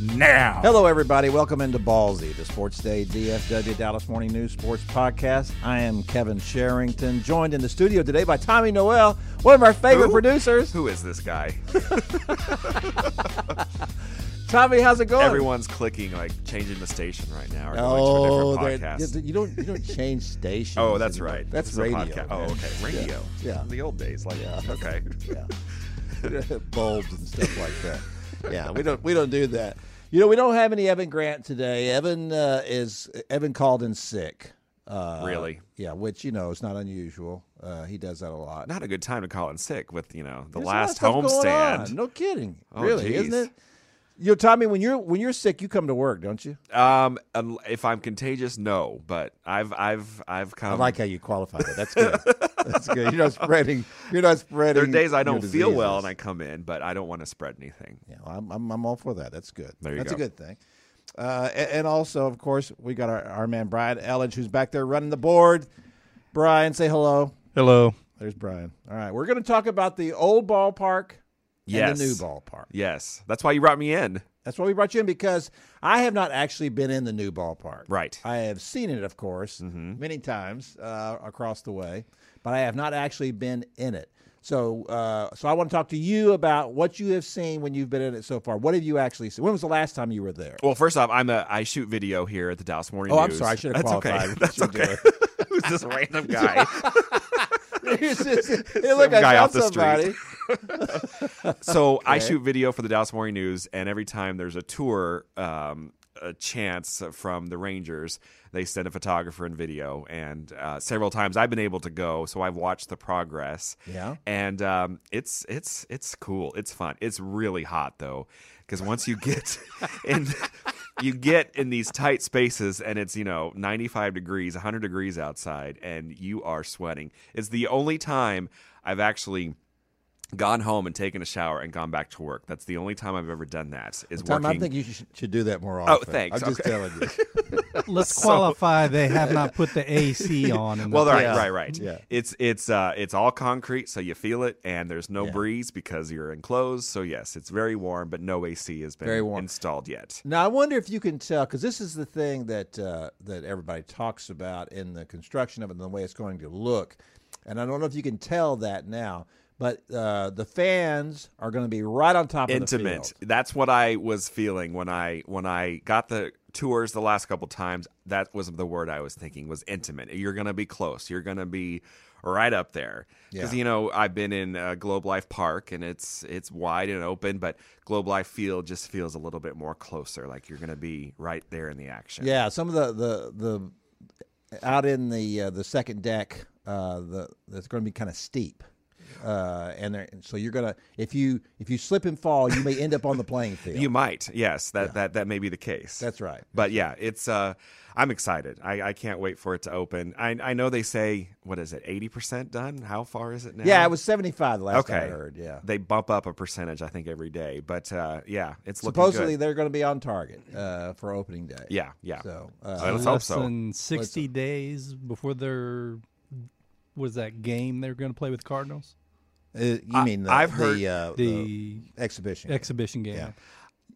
now. Hello, everybody. Welcome into Ballsy, the Sports Day DFW Dallas Morning News Sports Podcast. I am Kevin Sherrington, joined in the studio today by Tommy Noel, one of our favorite Who? producers. Who is this guy? Tommy, how's it going? Everyone's clicking, like changing the station right now. Or Oh, going to a oh, different podcast. you don't you don't change stations. Oh, that's anymore. right. That's radio. podcast. Oh, okay. Radio. Yeah. In the old days, like Yeah. okay. Yeah. Bulbs and stuff like that. Yeah, we don't we don't do that. You know, we don't have any Evan Grant today. Evan uh, is Evan called in sick. Uh, Really? Yeah, which you know is not unusual. Uh, he does that a lot. Not a good time to call in sick with you know the There's a lot of last homestand. No kidding. Oh, really, geez. isn't it? You know, Tommy, when you're when you're sick, you come to work, don't you? Um, if I'm contagious, no. But I've I've I've come. I like how you qualify that. That's good. That's good. You're not spreading. You're not spreading. there are days I don't feel well and I come in, but I don't want to spread anything. Yeah, well, I'm, I'm I'm all for that. That's good. There you That's go. a good thing. Uh, a- and, also, of course, we got our, our man Brian Elledge, who's back there running the board. Brian, say hello. Hello. There's Brian. All right, we're going to talk about the old ballpark Yes. and the new ballpark. Yes, that's why you brought me in. That's why we brought you in because I have not actually been in the new ballpark. Right. I have seen it, of course, many times uh, across the way, but I have not actually been in it. So, uh, so I want to talk to you about what you have seen when you've been in it so far. What have you actually seen? When was the last time you were there? Well, first off, I'm a I shoot video here at the Dallas Morning Oh, I'm News. sorry. I should have That's qualified. okay. That's okay. Who's this random guy? Just- hey, look, I guy found off the street. somebody. so I shoot video for the Dallas Morning News, and every time there's a tour, um, a chance from the Rangers, they send a photographer and video. And uh, several times I've been able to go, so I've watched the progress. Yeah. and um, it's it's it's cool. It's fun. It's really hot though, because once you get in. You get in these tight spaces, and it's you know 95 degrees, 100 degrees outside, and you are sweating. It's the only time I've actually gone home and taken a shower and gone back to work. That's the only time I've ever done that. Is Tom, working. I think you should, should do that more often. Oh, thanks. I'm just telling you. Let's qualify. They have not put the AC on. In the well, right, Yeah. right, right. Yeah. It's it's uh it's all concrete, so you feel it, and there's no Yeah. breeze because you're enclosed. So yes, it's very warm, but no AC has been Very warm. installed yet. Now I wonder if you can tell because this is the thing that uh, that everybody talks about in the construction of it and the way it's going to look, and I don't know if you can tell that now. But uh, the fans are going to be right on top of the Intimate. That's what I was feeling when I when I got the tours the last couple times. That was the word I was thinking was intimate. You're going to be close. You're going to be right up there because Yeah. you know I've been in uh, Globe Life Park and it's it's wide and open, but Globe Life Field just feels a little bit more closer. Like you're going to be right there in the action. Yeah, some of the the the out in the uh, the second deck, uh, the that's going to be kind of steep. Uh, and there, so you're gonna if you if you slip and fall, you may end up on the playing field. You might, yes, that that that may be the case. That's right. But yeah, it's uh, I'm excited. I, I can't wait for it to open. I I know they say what is it, eighty percent done? How far is it now? Yeah, it was 75 the last okay. time I heard. Yeah. they bump up a percentage, I think, every day. But uh, yeah, it's looking Supposedly good. they're going to be on target uh, for opening day. Yeah, yeah. So Uh, let's hope less so. than 60 days before their was that game they're going to play with Cardinals? Uh, you I- mean the, I've heard the, uh, The exhibition? exhibition game. Yeah.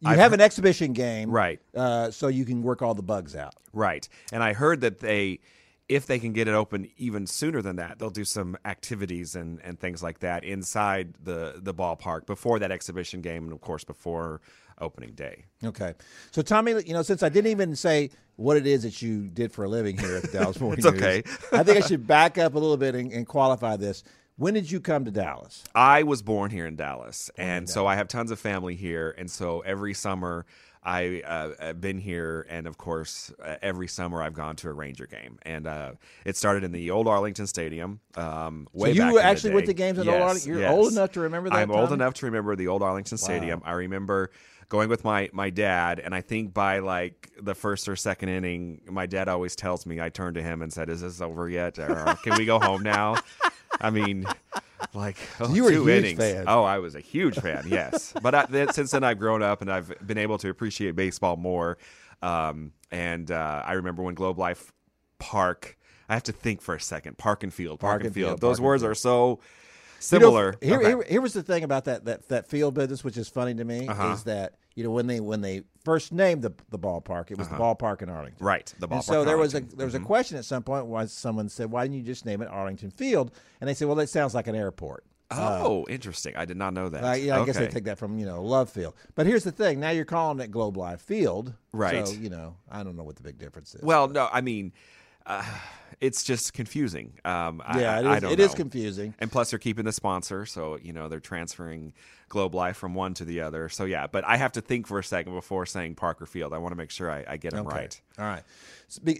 you I've have heard- an exhibition game, Right. Uh, so you can work all the bugs out. Right. And I heard that they, if they can get it open even sooner than that, they'll do some activities and, and things like that inside the, the ballpark before that exhibition game and, of course, before opening day. Okay. So, Tommy, you know, since I didn't even say what it is that you did for a living here at the Dallas Morning It's News, okay. I think I should back up a little bit and, and qualify this. When did you come to Dallas? I was born here in Dallas, and so I have tons of family here, and so every summer I uh, have been here, and of course uh, every summer I've gone to a Ranger game, and uh, it started in the old Arlington Stadium. Um, way you back the actually went to games at yes, Old Arlington? You're yes. old enough to remember that, I'm old enough to remember the old Arlington Stadium. I remember going with my my dad, and I think by like the first or second inning, my dad always tells me I turned to him and said, "Is this over yet? Or can we go home now?" I mean, like oh, you were a two huge innings. fan. Oh, I was a huge fan. Yes, but I, then, since then I've grown up and I've been able to appreciate baseball more. Um, and uh, I remember when Globe Life Park. I have to think for a second. Park and Field. Park, Park and Field. Field, Those words Field. are so You know, similar. here, Okay. here, here was the thing about that, that that field business, which is funny to me, Uh-huh. is that you know when they when they first named the the ballpark, it was the ballpark in Arlington. Uh-huh. Right, the And so there was a. Mm-hmm. there was a question at some point why someone said, "Why didn't you just name it Arlington Field?" And they said, "Well, that sounds like an airport." Oh, interesting. I did not know that. Uh, yeah, I guess they take that from you know Love Field. But here's the thing: now you're calling it Globe Life Field, Right. So you know, I don't know what the big difference is. Well, no, I mean, uh, it's just confusing. Um, yeah, I, it I don't It is confusing. And plus, they're keeping the sponsor, so you know they're transferring Globe Life from one to the other. So yeah, but I have to think for a second before saying Parker Field. I want to make sure I, I get them Okay. right. All right.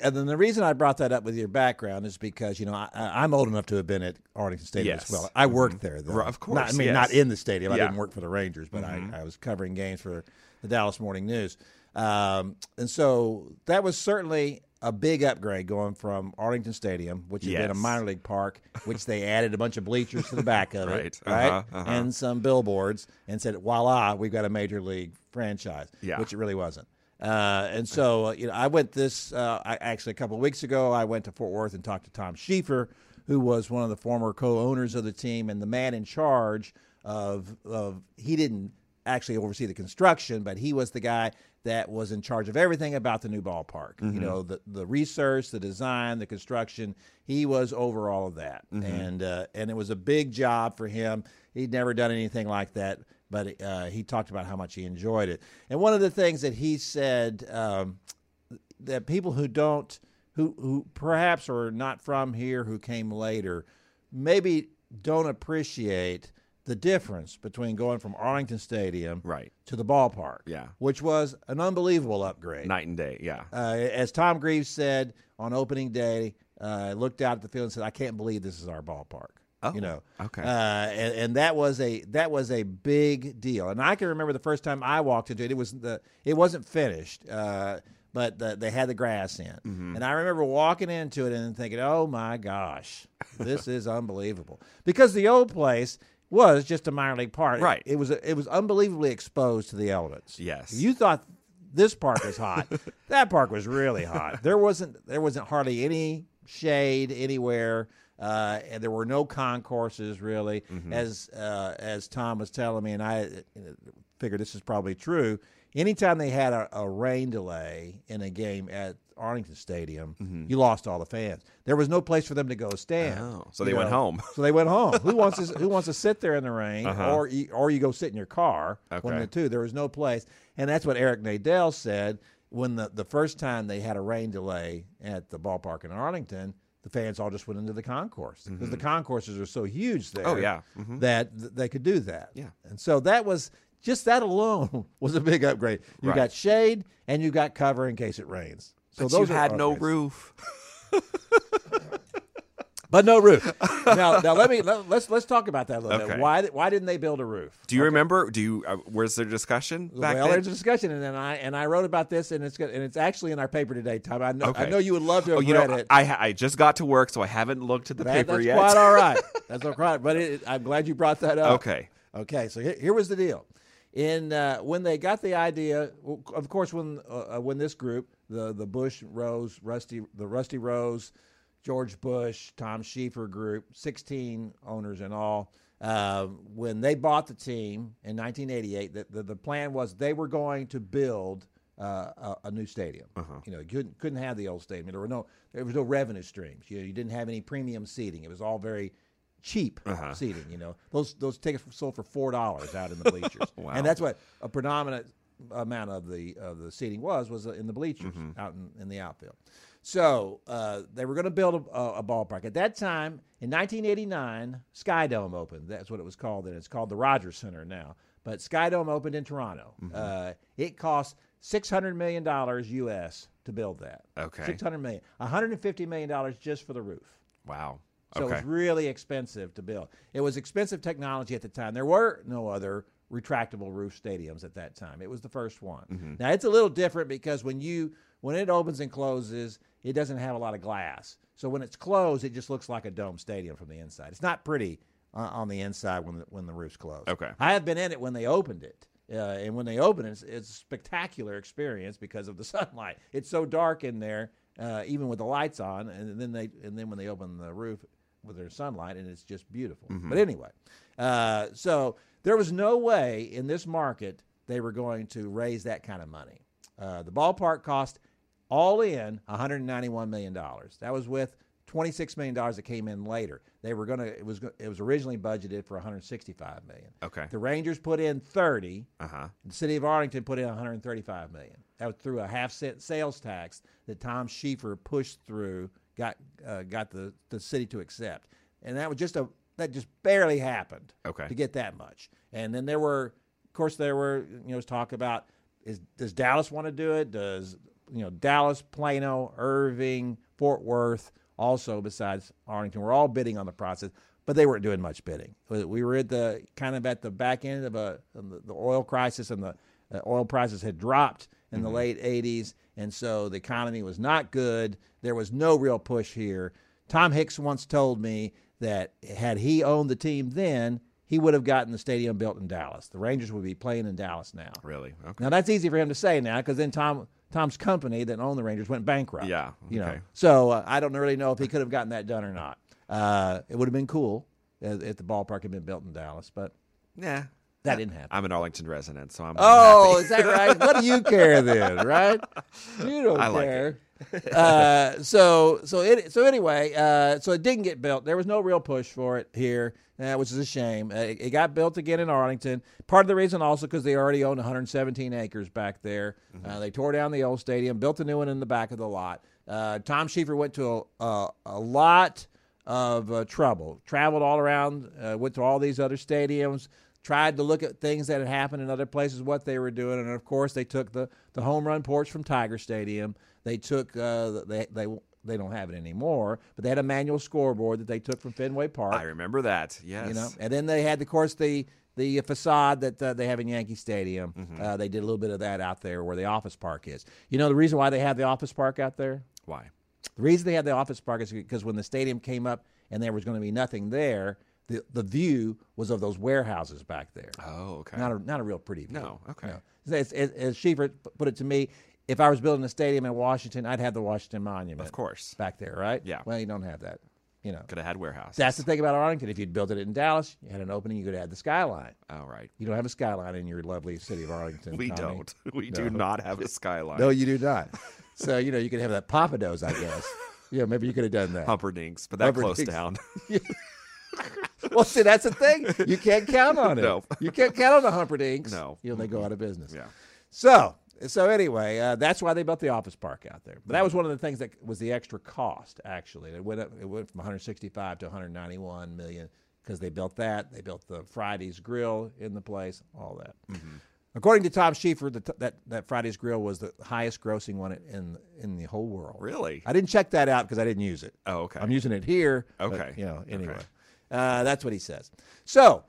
And then the reason I brought that up with your background is because you know I, I'm old enough to have been at Arlington Stadium Yes. as well. I worked there, though. Of course, Not, I mean, yes. not in the stadium. I didn't work for the Rangers, but I, I was covering games for the Dallas Morning News, um, and so that was certainly a big upgrade going from Arlington Stadium, which had been a minor league park, which they added a bunch of bleachers to the back of Right. it, right, Uh-huh, uh-huh. and some billboards, and said, "Voila, we've got a major league franchise," Yeah. which it really wasn't. Uh, and so, uh, you know, I went this uh, I, actually a couple of weeks ago. I went to Fort Worth and talked to Tom Schieffer, who was one of the former co-owners of the team and the man in charge of of. He didn't actually oversee the construction, but he was the guy that was in charge of everything about the new ballpark. You know, the the research, the design, the construction. He was over all of that, and uh, and it was a big job for him. He'd never done anything like that but uh, he talked about how much he enjoyed it. And one of the things that he said um, that people who don't, who who perhaps are not from here, who came later, maybe don't appreciate the difference between going from Arlington Stadium Right. to the ballpark, Yeah. which was an unbelievable upgrade. Night and day. Yeah. Uh, as Tom Grieve said on opening day, uh, looked out at the field and said, "I can't believe this is our ballpark." Oh, you know, okay. uh, and, and that was a that was a big deal. And I can remember the first time I walked into it. It was the it wasn't finished, uh, but the, they had the grass in, Mm-hmm. and I remember walking into it and thinking, "Oh my gosh, this is unbelievable!" Because the old place was just a minor league park. Right. It was it was unbelievably exposed to the elements. Yes. You thought this park was hot. that park was really hot. There wasn't there wasn't hardly any shade anywhere. Uh, and there were no concourses really, Mm-hmm. as uh, as Tom was telling me, and I uh, figured this is probably true. Anytime they had a, a rain delay in a game at Arlington Stadium, you lost all the fans. There was no place for them to go stand. Mm-hmm. Oh, so they went home. So they went home. who wants to Who wants to sit there in the rain, or you, or you go sit in your car? Okay. One of Uh-huh. The two. There was no place, and that's what Eric Nadel said when the the first time they had a rain delay at the ballpark in Arlington. The fans all just went into the concourse because the concourses are so huge there. Mm-hmm. Oh, yeah. Mhm. that th- they could do that. Yeah. and so that was just that alone was a big upgrade. You Right. got shade and you got cover in case it rains. So But those you had no roof. but no roof. now, now let me let, let's let's talk about that a little bit. Why why didn't they build a roof? Do you remember? Do you? Uh, was there discussion back well, then? there's a discussion, and then I and I wrote about this, and it's good, and it's actually in our paper today, Tom. I know I know you would love to have oh, you read know, it. I I just got to work, so I haven't looked at the That- paper that's yet. quite all right. That's all right. But it, I'm glad you brought that up. Okay. Okay. So here, here was the deal. In uh, when they got the idea, of course, when uh, uh, when this group, the the Bush Rose, Rusty, the Rusty Rose, George Bush, Tom Schieffer group, 16 owners in all. Uh, when they bought the team in 1988, the, the, the plan was they were going to build uh, a, a new stadium. You know, you couldn't, couldn't have the old stadium. There were no there was no revenue streams. You you didn't have any premium seating. It was all very cheap seating. You know, those those tickets were sold for four dollars out in the bleachers, Wow. and that's what a predominant amount of the of the seating was was in the bleachers out in, in the outfield. So uh, they were going to build a, a, ballpark. At that time, in 1989, Skydome opened. That's what it was called and It's called the Rogers Center now. But Skydome opened in Toronto. Uh, it cost $600 million U.S. to build that. Okay. 600 million. 150 million dollars just for the roof. Wow. So it was really expensive to build. It was expensive technology at the time. There were no other retractable roof stadiums at that time. It was the first one. Mm-hmm. Now it's a little different because when you when it opens and closes, it doesn't have a lot of glass. So when it's closed, it just looks like a dome stadium from the inside. It's not pretty uh, on the inside when the, when the roof's closed. Okay. I have been in it when they opened it. Uh, and when they open it, it's, it's a spectacular experience because of the sunlight. It's so dark in there, uh, even with the lights on, and then they and then when they open the roof with their sunlight, and it's just beautiful. But anyway, uh, so there was no way in this market they were going to raise that kind of money. Uh, the ballpark cost all in 191 million dollars. That was with 26 million dollars that came in later. They were going to it was it was originally budgeted for 165 million. Okay. The Rangers put in 30. Uh huh. The city of Arlington put in 135 million. That was through a half cent sales tax that Tom Schieffer pushed through, got uh, got the, the city to accept, and that was just a that just barely happened. Okay. To get that much, and then there were, of course, there were you know talk about is does Dallas want to do it? Does you know Dallas, Plano, Irving, Fort Worth, also besides Arlington, were all bidding on the process, but they weren't doing much bidding. We were at the kind of at the back end of a the oil crisis, and the oil prices had dropped in the late '80s, and so the economy was not good. There was no real push here. Tom Hicks once told me that had he owned the team then, he would have gotten the stadium built in Dallas. The Rangers would be playing in Dallas now. Really? Okay. Now that's easy for him to say now because then Tom Tom's company that owned the Rangers went bankrupt. Yeah, Okay. you know. So uh, I don't really know if he could have gotten that done or not. Uh, it would have been cool if, if the ballpark had been built in Dallas, but Yeah. That didn't happen. I'm an Arlington resident, so I'm. Oh, happy. is that right? what do you care then, right? You don't I like care. uh, so so it so anyway, uh, so it didn't get built. There was no real push for it here, uh, which is a shame. Uh, it, it got built again in Arlington. Part of the reason also because they already owned 117 acres back there. Uh, they tore down the old stadium, built a new one in the back of the lot. Uh, Tom Schieffer went to a, a, a lot of uh, trouble. Traveled all around, uh, went to all these other stadiums, tried to look at things that had happened in other places, what they were doing, and of course they took the, the home run porch from Tiger Stadium. They took uh, they they they don't have it anymore, but they had a manual scoreboard that they took from Fenway Park. I remember that. Yes. You know, and then they had, of course, the the facade that uh, they have in Yankee Stadium. Mm-hmm. Uh, they did a little bit of that out there where the office park is. You know, the reason why they have the office park out there. Why? The reason they had the office park is because when the stadium came up and there was going to be nothing there, the the view was of those warehouses back there. Oh, okay. Not a not a real pretty view. No, okay. As, as, as Schieffer put it to me, if I was building a stadium in Washington, I'd have the Washington Monument. Of course. Back there, right? Yeah. Well, you don't have that. You know. Could have had warehouse. That's the thing about Arlington. If you'd built it in Dallas, you had an opening, you could have the skyline. All right. You don't have a skyline in your lovely city of Arlington. We Tommy. don't. We do not have a skyline. No, you do not. so you know you could have that Pappadeaux, I guess. yeah, maybe you could have done that. Humperdinks, but that closed Humperdinks. down. Well, see, that's the thing. You can't count on it. No. You can't count on the Humperdinks. No. You know, they go out of business. yeah. So, so anyway, uh, that's why they built the office park out there. But that was one of the things that was the extra cost. Actually, it went up, it went from 165 to 191 million because they built that. They built the Fridays Grill in the place, all that. According to Tom Schieffer, the t- that that Fridays Grill was the highest grossing one in in the whole world. Really? I didn't check that out because I didn't use it. Oh, okay. I'm using it here. but, Okay. you know, anyway. Okay. Uh, that's what he says. So,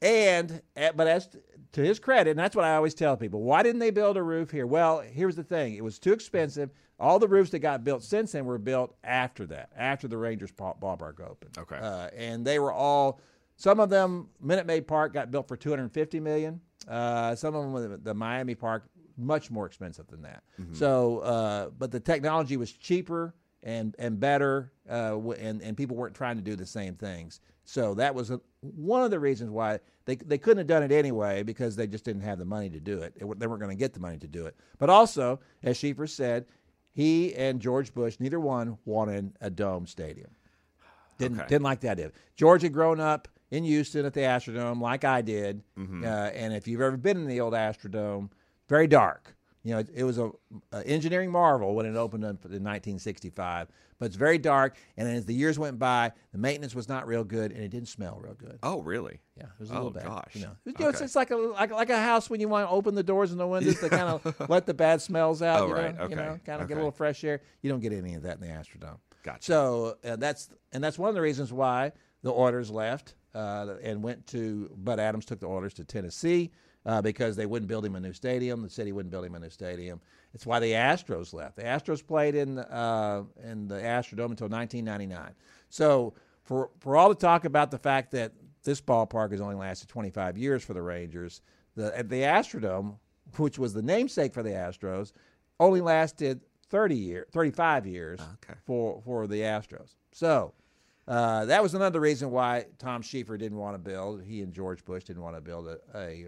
and uh, but as to his credit, and that's what I always tell people, why didn't they build a roof here? Well, here's the thing: it was too expensive. All the roofs that got built since then were built after that, after the Rangers ballpark opened. Okay. uh, and they were all. Some of them, Minute Maid Park got built for 250 million. Uh, some of them, the Miami Park, much more expensive than that. So, uh, but the technology was cheaper and and better, uh, and and people weren't trying to do the same things. So that was a, one of the reasons why they they couldn't have done it anyway because they just didn't have the money to do it. They, were, they weren't going to get the money to do it. But also, as Schieffer said, he and George Bush, neither one wanted a dome stadium. Didn't Okay. didn't like that idea. George had grown up in Houston at the Astrodome, like I did. Uh, and if you've ever been in the old Astrodome, very dark. You know, it, it was a, a engineering marvel when it opened up in 1965. But it's very dark, and as the years went by, the maintenance was not real good, and it didn't smell real good. Oh, really? Yeah, it was a Oh, little bad. gosh. You know, you know it's, Okay. it's like a like, like a house when you want to open the doors and the windows to kind of let the bad smells out. Oh, you right. know, you Okay. know, kind of get a little fresh air. You don't get any of that in the Astrodome. Gotcha. So uh, that's and that's one of the reasons why the Oilers left uh, and went to. Bud Adams took the Oilers to Tennessee uh, because they wouldn't build him a new stadium. The city wouldn't build him a new stadium. It's why the Astros left. The Astros played in uh, in the Astrodome until 1999. So for for all the talk about the fact that this ballpark has only lasted 25 years for the Rangers, the the Astrodome, which was the namesake for the Astros, only lasted 30 year, 35 years Okay. for for the Astros. So uh, that was another reason why Tom Schieffer didn't want to build. He and George Bush didn't want to build a, a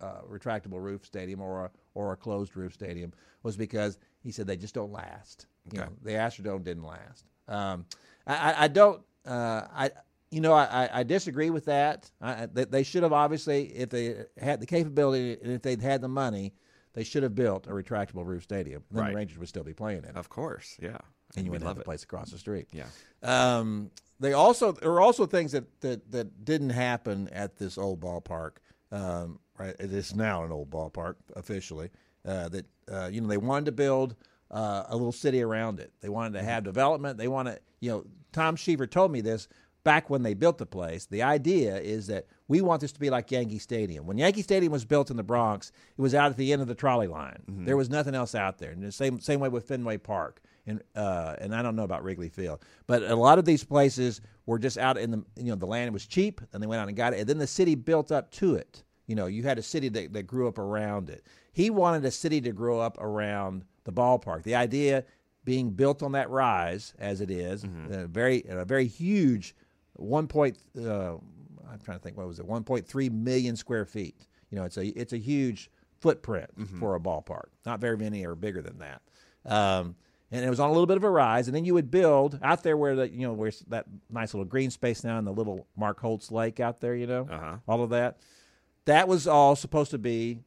uh, retractable roof stadium or a, or a closed roof stadium was because he said they just don't last. You Okay. know, the Astrodome didn't last. Um, I, I, don't. Uh, I you know I, I- disagree with that. I, they, they should have obviously if they had the capability and if they'd had the money, they should have built a retractable roof stadium. Then Right. the Rangers would still be playing in it, Of course. Yeah. and you wouldn't have love the place across the street. Yeah. Um, they also there were also things that, that, that didn't happen at this old ballpark. Um, right, it is now an old ballpark officially. Uh, that uh, you know they wanted to build uh, a little city around it. They wanted to have development. They want to you know Tom Schieffer told me this back when they built the place. The idea is that we want this to be like Yankee Stadium. When Yankee Stadium was built in the Bronx, it was out at the end of the trolley line. There was nothing else out there. And the same same way with Fenway Park and uh, and I don't know about Wrigley Field, but a lot of these places were just out in the you know the land was cheap, and they went out and got it, and then the city built up to it. You know, you had a city that, that grew up around it. He wanted a city to grow up around the ballpark. The idea being built on that rise as it is, a very a very huge one point. Uh, I'm trying to think what was it, 1.3 million square feet. You know, it's a it's a huge footprint for a ballpark. Not very many are bigger than that. Um, and it was on a little bit of a rise, and then you would build out there where the you know where's that nice little green space now and the little Mark Holtz Lake out there, you know, Uh-huh. all of that. That was all supposed to be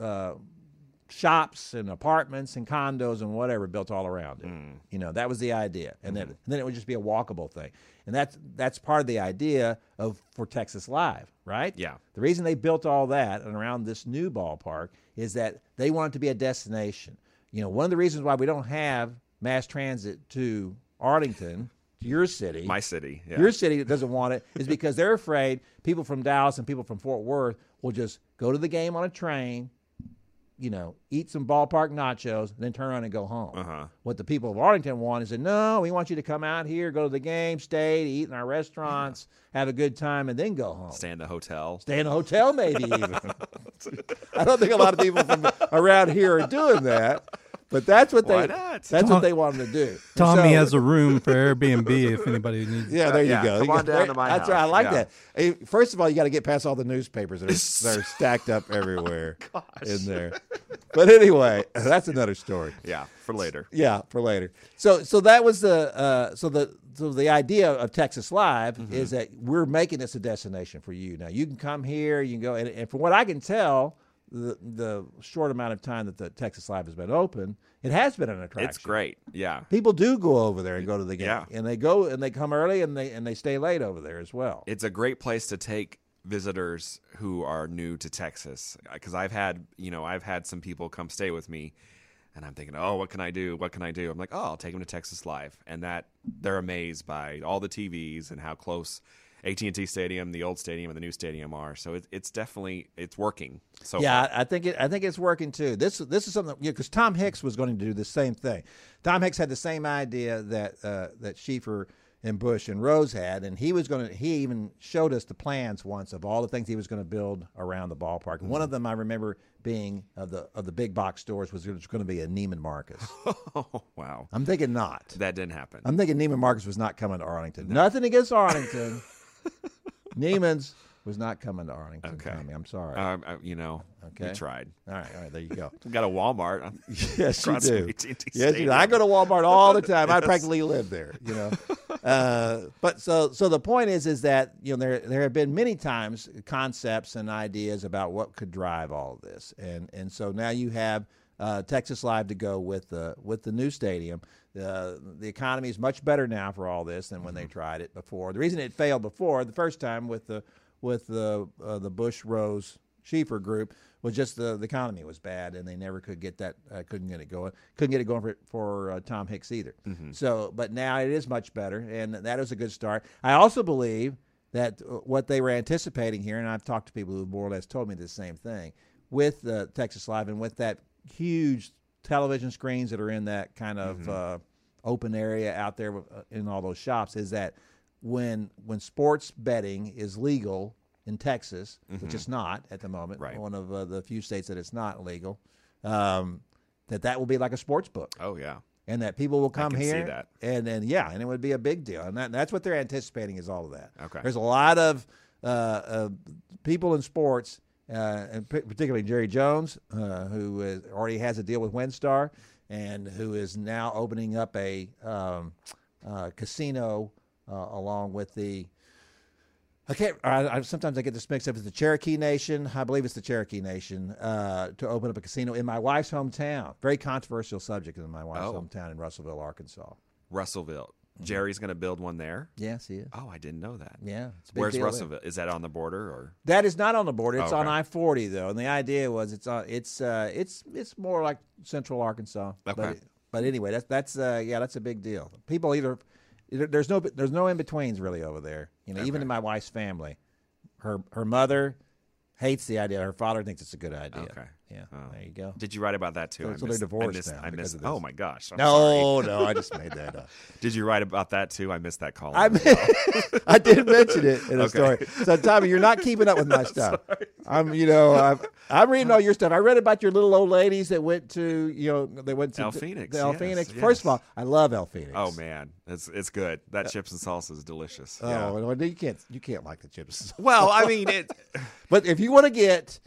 uh, shops and apartments and condos and whatever built all around it. You know, that was the idea, and then and then it would just be a walkable thing, and that's that's part of the idea of for Texas Live, right? Yeah. The reason they built all that and around this new ballpark is that they want it to be a destination. You know, one of the reasons why we don't have mass transit to Arlington, to your city, My city. Yeah. your city that doesn't want it is because they're afraid people from Dallas and people from Fort Worth will just go to the game on a train, you know, eat some ballpark nachos, and then turn around and go home. Uh-huh. What the people of Arlington want is that no, we want you to come out here, go to the game, stay, eat in our restaurants, have a good time, and then go home. Stay in the hotel. Stay in a hotel, maybe even. I don't think a lot of people from around here are doing that, but that's what Why they not? that's what Tom- they wanted to do. Tommy So- has a room for Airbnb if anybody needs. Yeah, there you yeah, go. come You on got- down to my That's right. I like Yeah. that. Hey, First of all, you got to get past all the newspapers that are, that are stacked up everywhere in there. But anyway, that's another story. Yeah, for later. Yeah, for later. So, so that was the uh, so the so the idea of Texas Live Mm-hmm. is that we're making this a destination for you. Now you can come here, you can go, and, and from what I can tell, the the short amount of time that the Texas Live has been open, it has been an attraction. It's great. Yeah. People do go over there and go to the game, Yeah. and they go and they come early and they and they stay late over there as well. It's a great place to take visitors who are new to Texas because I've had, you know, I've had some people come stay with me and I'm thinking, "Oh, what can I do? What can I do?" I'm like, "Oh, I'll take them to Texas Live." And that they're amazed by all the TVs and how close AT&T Stadium, the old stadium and the new stadium are. So it's it's definitely it's working. So yeah, I I think it. I think it's working too. This this is something because Tom Hicks was going to do the same thing. Tom Hicks had the same idea that uh, that Schieffer and Bush and Rose had, and he was going to. He even showed us the plans once of all the things he was going to build around the ballpark. And one of them I remember being of the of the big box stores was going to be a Neiman Marcus. Oh, wow. I'm thinking not. That didn't happen. I'm thinking Neiman Marcus was not coming to Arlington. Nothing against Arlington. Neiman's was not coming to Arlington. Okay. Tommy, I'm sorry. um, uh, you know, Okay. we tried. all right, all right, there you go. We got a Walmart. Yes, you do. Yes, you do. I go to Walmart all the time. I practically live there. You know, uh, but so so the point is is that you know there there have been many times concepts and ideas about what could drive all this, and and so now you have uh, Texas Live to go with the with the new stadium. Uh, the economy is much better now for all this than when they tried it before. The reason it failed before the first time with the with the uh, the Bush Rose Schieffer group was just the, the economy was bad and they never could get that uh, couldn't get it going couldn't get it going for for uh, Tom Hicks either. So, but now it is much better and that is a good start. I also believe that uh, what they were anticipating here, and I've talked to people who more or less told me the same thing with Texas Live and with that huge television screens that are in that kind of uh, open area out there uh, in all those shops, is that when when sports betting is legal in Texas, which it's not at the moment, Right. one of uh, the few states that it's not legal, um, that that will be like a sports book Oh yeah. and that people will come here that. and and yeah, and it would be a big deal, and that, that's what they're anticipating is all of that. Okay. there's a lot of uh, uh, people in sports, uh, and particularly Jerry Jones, uh, who is, already has a deal with WinStar, and who is now opening up a um, uh, casino uh, along with the. I can't. I, I, sometimes I get this mixed up. It's the Cherokee Nation. I believe it's the Cherokee Nation uh, to open up a casino in my wife's hometown. Very controversial subject in my wife's Oh. hometown in Russellville, Arkansas. Russellville. Mm-hmm. Jerry's going to build one there. Yes, he is. Oh, I didn't know that. Yeah. it's a big Where's. Russellville? Is that on the border or? That is not on the border. It's on Okay. I forty though, and the idea was it's on. It's uh, it's it's more like Central Arkansas. Okay. But, but anyway, that's that's uh, yeah, that's a big deal. People either there's no there's no in betweens really over there. You know, even in my wife's family, her her mother hates the idea. Her father thinks it's a good idea. Okay. Yeah. Oh. There you go. Did you write about that too? So- I so they're missed- divorced I missed, now I missed. Oh my gosh! I'm. No, no, I just made that up. Did you write about that too? I missed that column. I mean. I did mention it in a Okay. story. So Tommy, you're not keeping up with my stuff. I'm, you know, I'm, I'm reading all your stuff. I read about your little old ladies that went to, you know, they went to El the- Fenix, The El yes, Fenix. yes. First of all, I love El Fenix. oh man, it's it's good. That uh, chips and salsa is delicious. Oh, yeah. well, you can't, you can't like the chips. Well, I mean it. But if you want to get,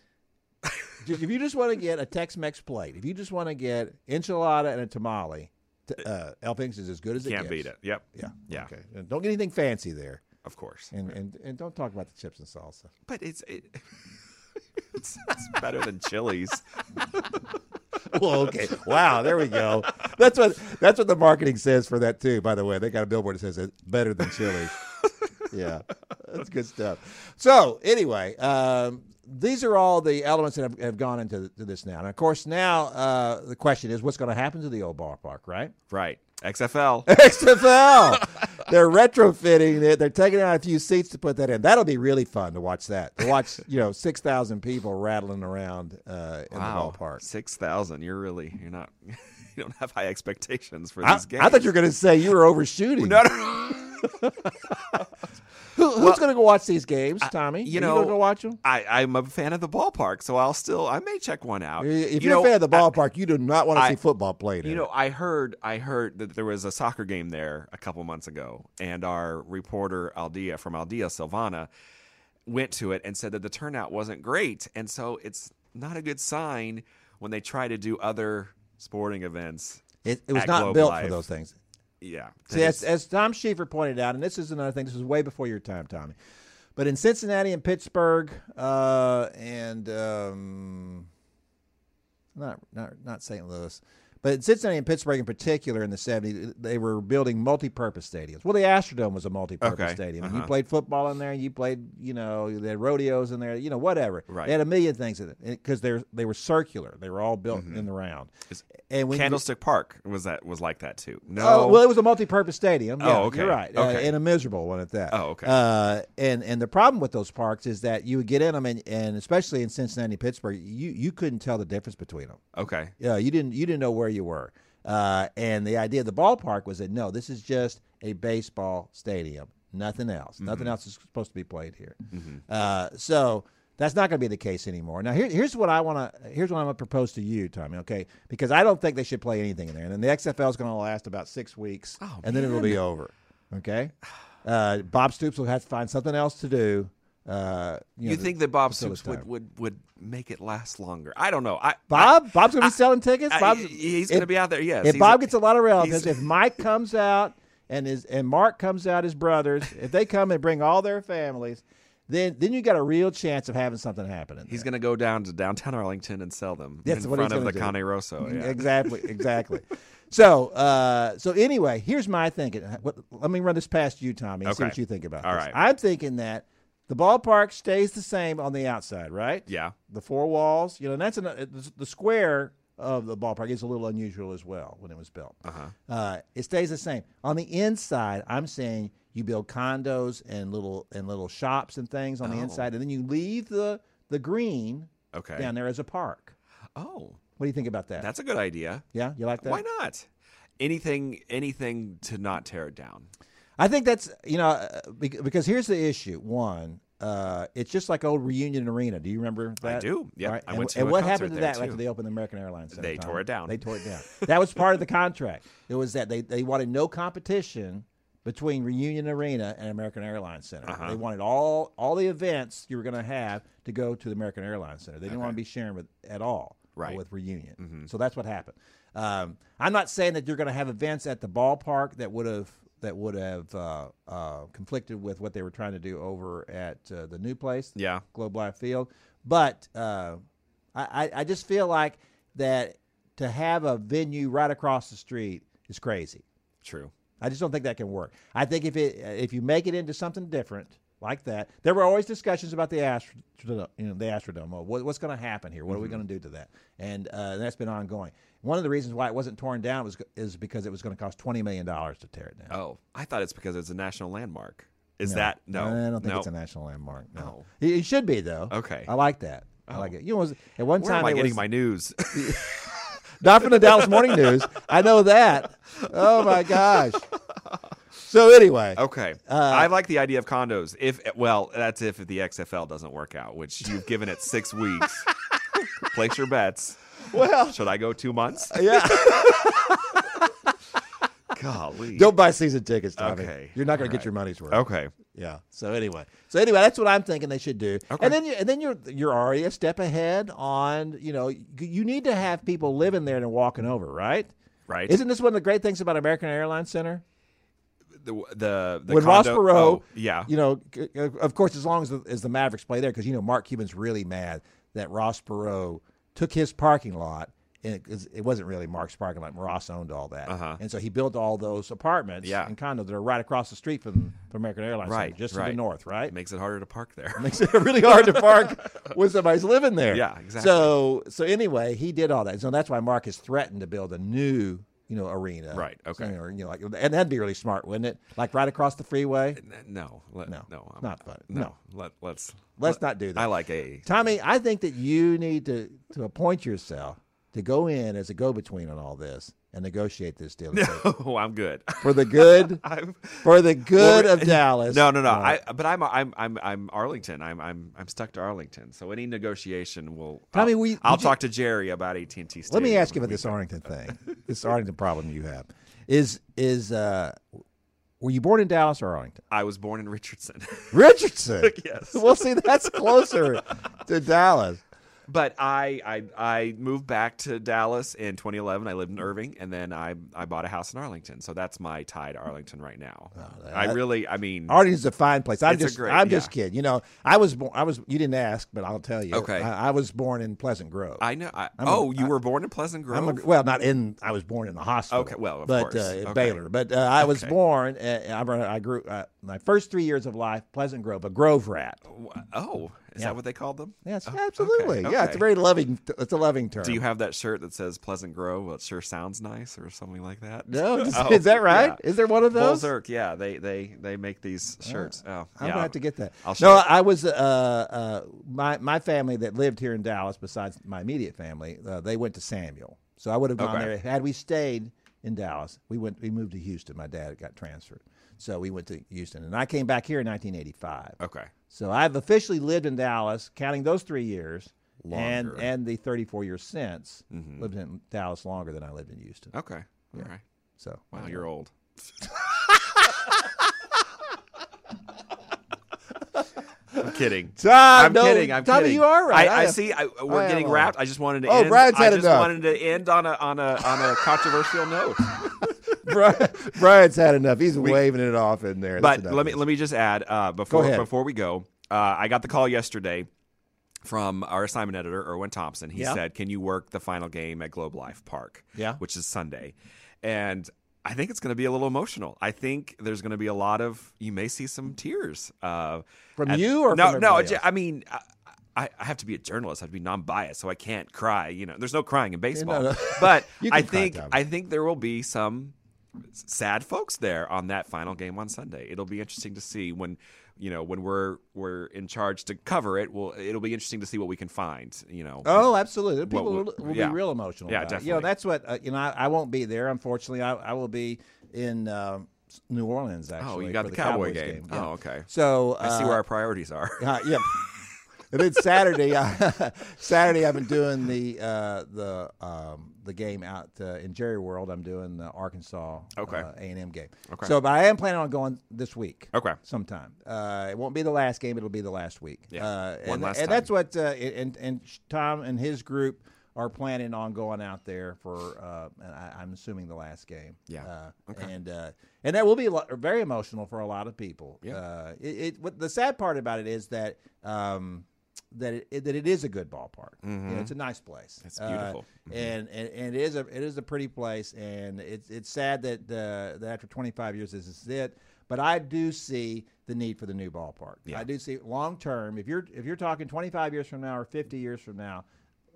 if you just want to get a Tex-Mex plate, if you just want to get enchilada and a tamale, t- uh, is as good as it Can't gets. beat it. Yep. Yeah. Yeah. Okay. And don't get anything fancy there, Of course. and and and don't talk about the chips and salsa. But it's it, it's, it's better than Chili's. well, okay. Wow, there we go. That's what that's what the marketing says for that too. By the way, they got a billboard that says it's better than chili. yeah, that's good stuff. So anyway, um, these are all the elements that have, have gone into to this now. And of course, now uh, the question is, what's going to happen to the old ballpark, right? Right. XFL. XFL. They're retrofitting it. They're taking out a few seats to put that in. That'll be really fun to watch that. To watch, you know, six thousand people rattling around uh, in Wow. the ballpark. Six thousand. You're really you're not. You don't have high expectations for I, these games. I thought you were going to say you were overshooting. No, no, who's going to go watch these games, Tommy? you Are know, go watch them? I, I'm a fan of the ballpark, so I'll still I may check one out. If You you're know, a fan of the I- ballpark, you do not want to I- see football played. You in know. I heard I heard that there was a soccer game there a couple months ago, and our reporter Aldia from Aldia Silvana went to it and said that the turnout wasn't great, and so it's not a good sign when they try to do other sporting events. it, it was not Globe built Life. for those things. Yeah, See, as, as Tom Schieffer pointed out, and this is another thing. This was way before your time, Tommy. But in Cincinnati and Pittsburgh, uh, and um, not not not St. Louis, but in Cincinnati and Pittsburgh in particular in the '70s, they were building multi-purpose stadiums. Well, the Astrodome was a multi-purpose Okay, stadium. You uh-huh. played football in there. You played, you know, they had rodeos in there. You know, whatever. Right. They had a million things in it because they they were circular. They were all built in the round. And when you- Candlestick Park was that was like that too. No, Oh, well, it was a multi-purpose stadium. Yeah, Oh, okay. You're right, uh, Okay. and a miserable one at that. Oh, okay. Uh, and and the problem with those parks is that you would get in them, and, and especially in Cincinnati, and Pittsburgh, you you couldn't tell the difference between them. okay. Yeah, you didn't you didn't know where you were. Uh, and the idea of the ballpark was that no, this is just a baseball stadium, nothing else. Nothing else is supposed to be played here. Uh, so that's not going to be the case anymore. Now here, here's what I want to here's what I'm going to propose to you, Tommy. Okay, because I don't think they should play anything in there, and then the XFL is going to last about six weeks, Oh, and then it'll be over. Okay, uh, Bob Stoops will have to find something else to do. Uh, You, know, think that Bob Stoops would, would would make it last longer? I don't know. I Bob? Bob's going to be selling tickets. I- Bob's, he's going to be out there. Yes. if Bob gets a lot of relatives, if Mike comes out and his and Mark comes out, his brothers, if they come and bring all their families, then then you got a real chance of having something happening. He's going to go down to downtown Arlington and sell them That's in what he's front of the do. Cane Rosso. Yeah. Exactly, exactly. so, uh, so anyway, here's my thinking. Let me run this past you, Tommy, and see what you think about All this. right. I'm thinking that the ballpark stays the same on the outside, right? Yeah. The four walls, you know, and that's an, uh, the- the square of the ballpark is a little unusual as well when it was built. Uh-huh. Uh, it stays the same on the inside. I'm saying you build condos and little and little shops and things on the Oh. inside, and then you leave the the green Okay. down there as a park. Oh, What do you think about that? that's a good idea. yeah, you like that? Why not? Anything, anything to not tear it down. I think that's you know uh, because here's the issue. One, uh, it's just like old Reunion Arena. Do you remember that? I do. Yep. Right? I and, went to and what happened to that after they opened the American Airlines Center? They Tom? tore it down. They tore it down. that was part of the contract. It was that they, they wanted no competition between Reunion Arena and American Airlines Center. Uh-huh. They wanted all all the events you were going to have to go to the American Airlines Center. They didn't want to be sharing with at all Right. with Reunion. So that's what happened. Um, I'm not saying that you're going to have events at the ballpark that would have that would have uh, uh, conflicted with what they were trying to do over at uh, the new place, Yeah. Globe Life Field. But uh, I, I- I just feel like that to have a venue right across the street is crazy. True. I just don't think that can work. I think if it if you make it into something different like that, there were always discussions about the Astrodome. You know, the Astrodome. Well, what, what's going to happen here? What are we going to do to that? And uh, that's been ongoing. One of the reasons why it wasn't torn down was is because it was going to cost twenty million dollars to tear it down. Oh, I thought it's because it's a national landmark. Is No. that no? I don't think no. it's a national landmark. No, No. It, it should be though. Okay. I like that. I like it. You know, at one Where time am I getting was- my news? Not from the Dallas Morning News. I know that. Oh my gosh. So anyway, okay. Uh, I like the idea of condos. If well, that's if the XFL doesn't work out, which you've given it six weeks. Place your bets. well, Should I go two months? yeah. Golly. Don't buy season tickets, Tommy. Okay. You're not going to get your money's worth. Okay. Yeah. So anyway, so anyway, that's what I'm thinking they should do. Okay. And then you, and then you're you're already a step ahead on. You know, you need to have people living there and walking over, right? Right. Isn't this one of the great things about American Airlines Center? The the, the when Ross Perot, oh, yeah. you know, of course, as long as the, as the Mavericks play there, because you know Mark Cuban's really mad that Ross Perot took his parking lot. And it, it wasn't really Mark's parking lot. Ross owned all that, Uh-huh. and so he built all those apartments Yeah. and condos that are right across the street from, from American Airlines, Center, Right, just to the north, right? It makes it harder to park there. makes it really hard to park when somebody's living there. Yeah, exactly. So so anyway, he did all that. So that's why Mark has threatened to build a new, you know, arena. Right, okay. So, you know, like, and that'd be really smart, wouldn't it? Like right across the freeway. No, let, No, no, I'm- not fun. No, No. Let, let's Let's let- not do that. I like a. Tommy, I think that you need to to appoint yourself to go in as a go-between on all this and negotiate this deal Oh, I'm good. for the good for the good Well, of Dallas. No, no, no. Right. I but I'm I'm I'm I'm Arlington. I'm I'm I'm stuck to Arlington. So any negotiation will. Tommy, I'll, we- I'll you- talk to Jerry about AT and T. Let me ask you about this Arlington thing. this Arlington problem you have is is uh, were you born in Dallas or Arlington? I was born in Richardson, Richardson. Yes. Well, see, that's closer to Dallas. But I, I I moved back to Dallas in 2011. I lived in Irving, and then I I bought a house in Arlington. So that's my tie to Arlington right now. I that- really, I mean, Arlington's a fine place. I'm It's a just, great- I'm just kidding. You know, I was born. I was. You didn't ask, but I'll tell you. Okay. I, I was born in Pleasant Grove. I know. I, I'm a- oh, you were born in Pleasant Grove. I'm a, well, not in. I was born in the hospital. Okay, well, of but course. Uh, Okay. Baylor. But uh, I was Okay. born. Uh, I, I grew. Uh, my first three years of life, Pleasant Grove, a Grove rat. oh, is Yeah. that what they called them? Yes, Oh, absolutely. okay, Yeah, it's a very loving. It's a loving term. Do you have that shirt that says Pleasant Grove? Well, it sure sounds nice, or something like that. No, is, Oh, is that right? yeah. Is there one of those? Volzerk, yeah, they they they make these shirts. Oh, I'm yeah. gonna have to get that. I'll no. I was uh, uh, my my family that lived here in Dallas. Besides my immediate family, uh, they went to Samuell. So I would have gone Okay. there had we stayed in Dallas. We went. We moved to Houston. My dad got transferred, so we went to Houston, and I came back here in 1985. Okay. So I've officially lived in Dallas, counting those three years, and Longer. and the 34 years since Mhm. lived in Dallas longer than I lived in Houston. Okay. All right. So Wow, you're old. I'm kidding. Tom, I'm no, kidding. I'm Tommy, kidding. you are right. I, I am- see. I, we're I getting wrapped. I just wanted to Oh, end. Brian's I just enough. wanted to end on a on a on a controversial note. Brian, Brian's had enough. He's waving it off in there. That's But let me let me just add uh, before before we go. uh, I got the call yesterday from our assignment editor Erwin Thompson. He Yeah. said, "Can you work the final game at Globe Life Park?" Yeah. which is Sunday, and I think it's going to be a little emotional. I think there's going to be a lot of you may see some tears uh, From at- you or no, from no. else? I mean. I, I have to be a journalist. I have to be non-biased, so I can't cry. You know, there's no crying in baseball. no. But I think I think there will be some sad folks there on that final game on Sunday. It'll be interesting to see when you know when we're we're in charge to cover it. Well, it'll be interesting to see what we can find. You know. Oh, absolutely. People will, will yeah. be real emotional. Yeah, about it. You know, that's what uh, you know. I, I won't be there, unfortunately. I, I will be in uh, New Orleans. Actually, oh, you got for the, Cowboy Cowboys game. Yeah. Oh, okay. So I see uh, where our priorities are. Uh, yeah. and then Saturday, uh, Saturday I've been doing the uh, the um, the game out uh, in Jerry World. I'm doing the Arkansas Okay. uh, A&M game. Okay. So, but I am planning on going this week. Okay. Sometime. Uh, it won't be the last game. It'll be the last week. Yeah. Uh, One and, last and time. that's what uh, and and Tom and his group are planning on going out there for. Uh, and I, I'm assuming the last game. Yeah. Uh, And uh, and that will be a lot, very emotional for a lot of people. Yeah. Uh, it, it what the sad part about it is that um, that it, that it is a good ballpark. You know, it's a nice place. Mm-hmm. It's Uh, beautiful. and, and and it is a it is a pretty place. And it's it's sad that uh, that after 25 years this is it. But I do see the need for the new ballpark. Yeah. I do see long term. If you're if you're talking 25 years from now or 50 years from now.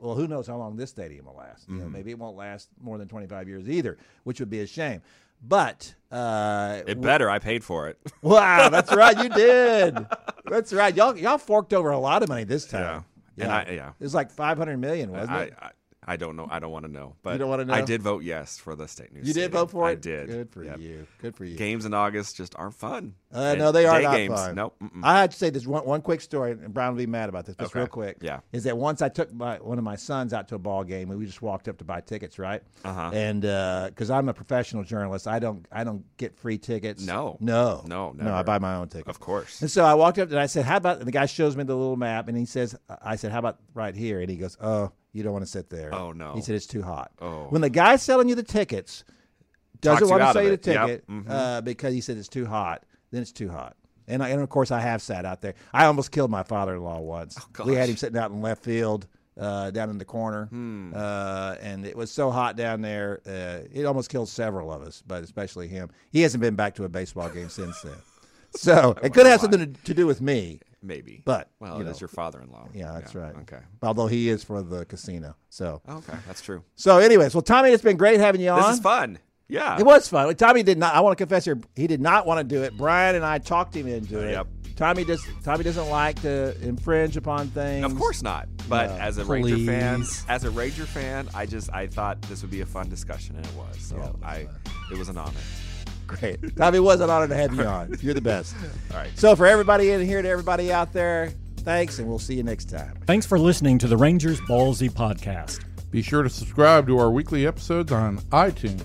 Well, who knows how long this stadium will last? You know, Mm-hmm. maybe it won't last more than 25 years either, which would be a shame. But uh, It better. I paid for it. Wow, that's right, you did. That's right. Y'all y'all forked over a lot of money this time. Yeah. And I- yeah. It was like five hundred million, wasn't I, it? I I don't know. I don't want to know. But don't wanna know. I did vote yes for the state news. you did vote for it. I did. Good for Yep. you. Good for you. Games in August just aren't fun. Uh, no, they are not games. fun. Nope. I had to say this one, one quick story, and Brian will be mad about this, but Okay. real quick. Yeah. is that once I took my one of my sons out to a ball game, and we just walked up to buy tickets, right? Uh-huh. And because I'm a professional journalist, I don't I don't get free tickets. No. no, No, no. I buy my own tickets. Of course. And so I walked up and I said, "How about?" And the guy shows me the little map, and he says, "I said, how about right here?" And he goes, "Oh, you don't want to sit there." Oh, no. He said it's too hot. Oh. When the guy selling you the tickets doesn't you want to sell you the it. Yep. ticket Mhm. uh, because he said it's too hot, then it's too hot. And I, and of course I have sat out there. I almost killed my father-in-law once. we had Oh, him sitting out in left field. Uh, down in the corner, Hmm. uh, and it was so hot down there, uh, it almost killed several of us, but especially him. He hasn't been back to a baseball game since then. So it could have something to, to do with me. Maybe. But, well, you that's know. your father-in-law. Yeah, that's right. Okay. Although he is for the casino. So, oh, Okay, that's true. so anyways, well, Tommy, it's been great having you on. This is fun. Yeah. It was fun. Tommy did not. I want to confess here, he did not want to do it. Brian and I talked him into it. Yep. Tommy does. Tommy doesn't like to infringe upon things. Of course not. But No. as a Ranger fan, as a Ranger fan, I just I thought this would be a fun discussion, and it was. So Yeah, it was I, it was an honor. Great. Tommy, it was an honor to have you on. You're the best. All right. So for everybody in here, to everybody out there, thanks, and we'll see you next time. Thanks for listening to the Rangers Ballzy podcast. Be sure to subscribe to our weekly episodes on iTunes.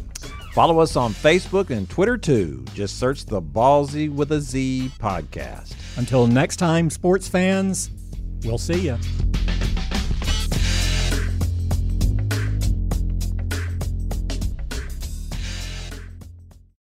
Follow us on Facebook and Twitter too. Just search the Ballzy with a Z podcast. Until next time, sports fans, we'll see you.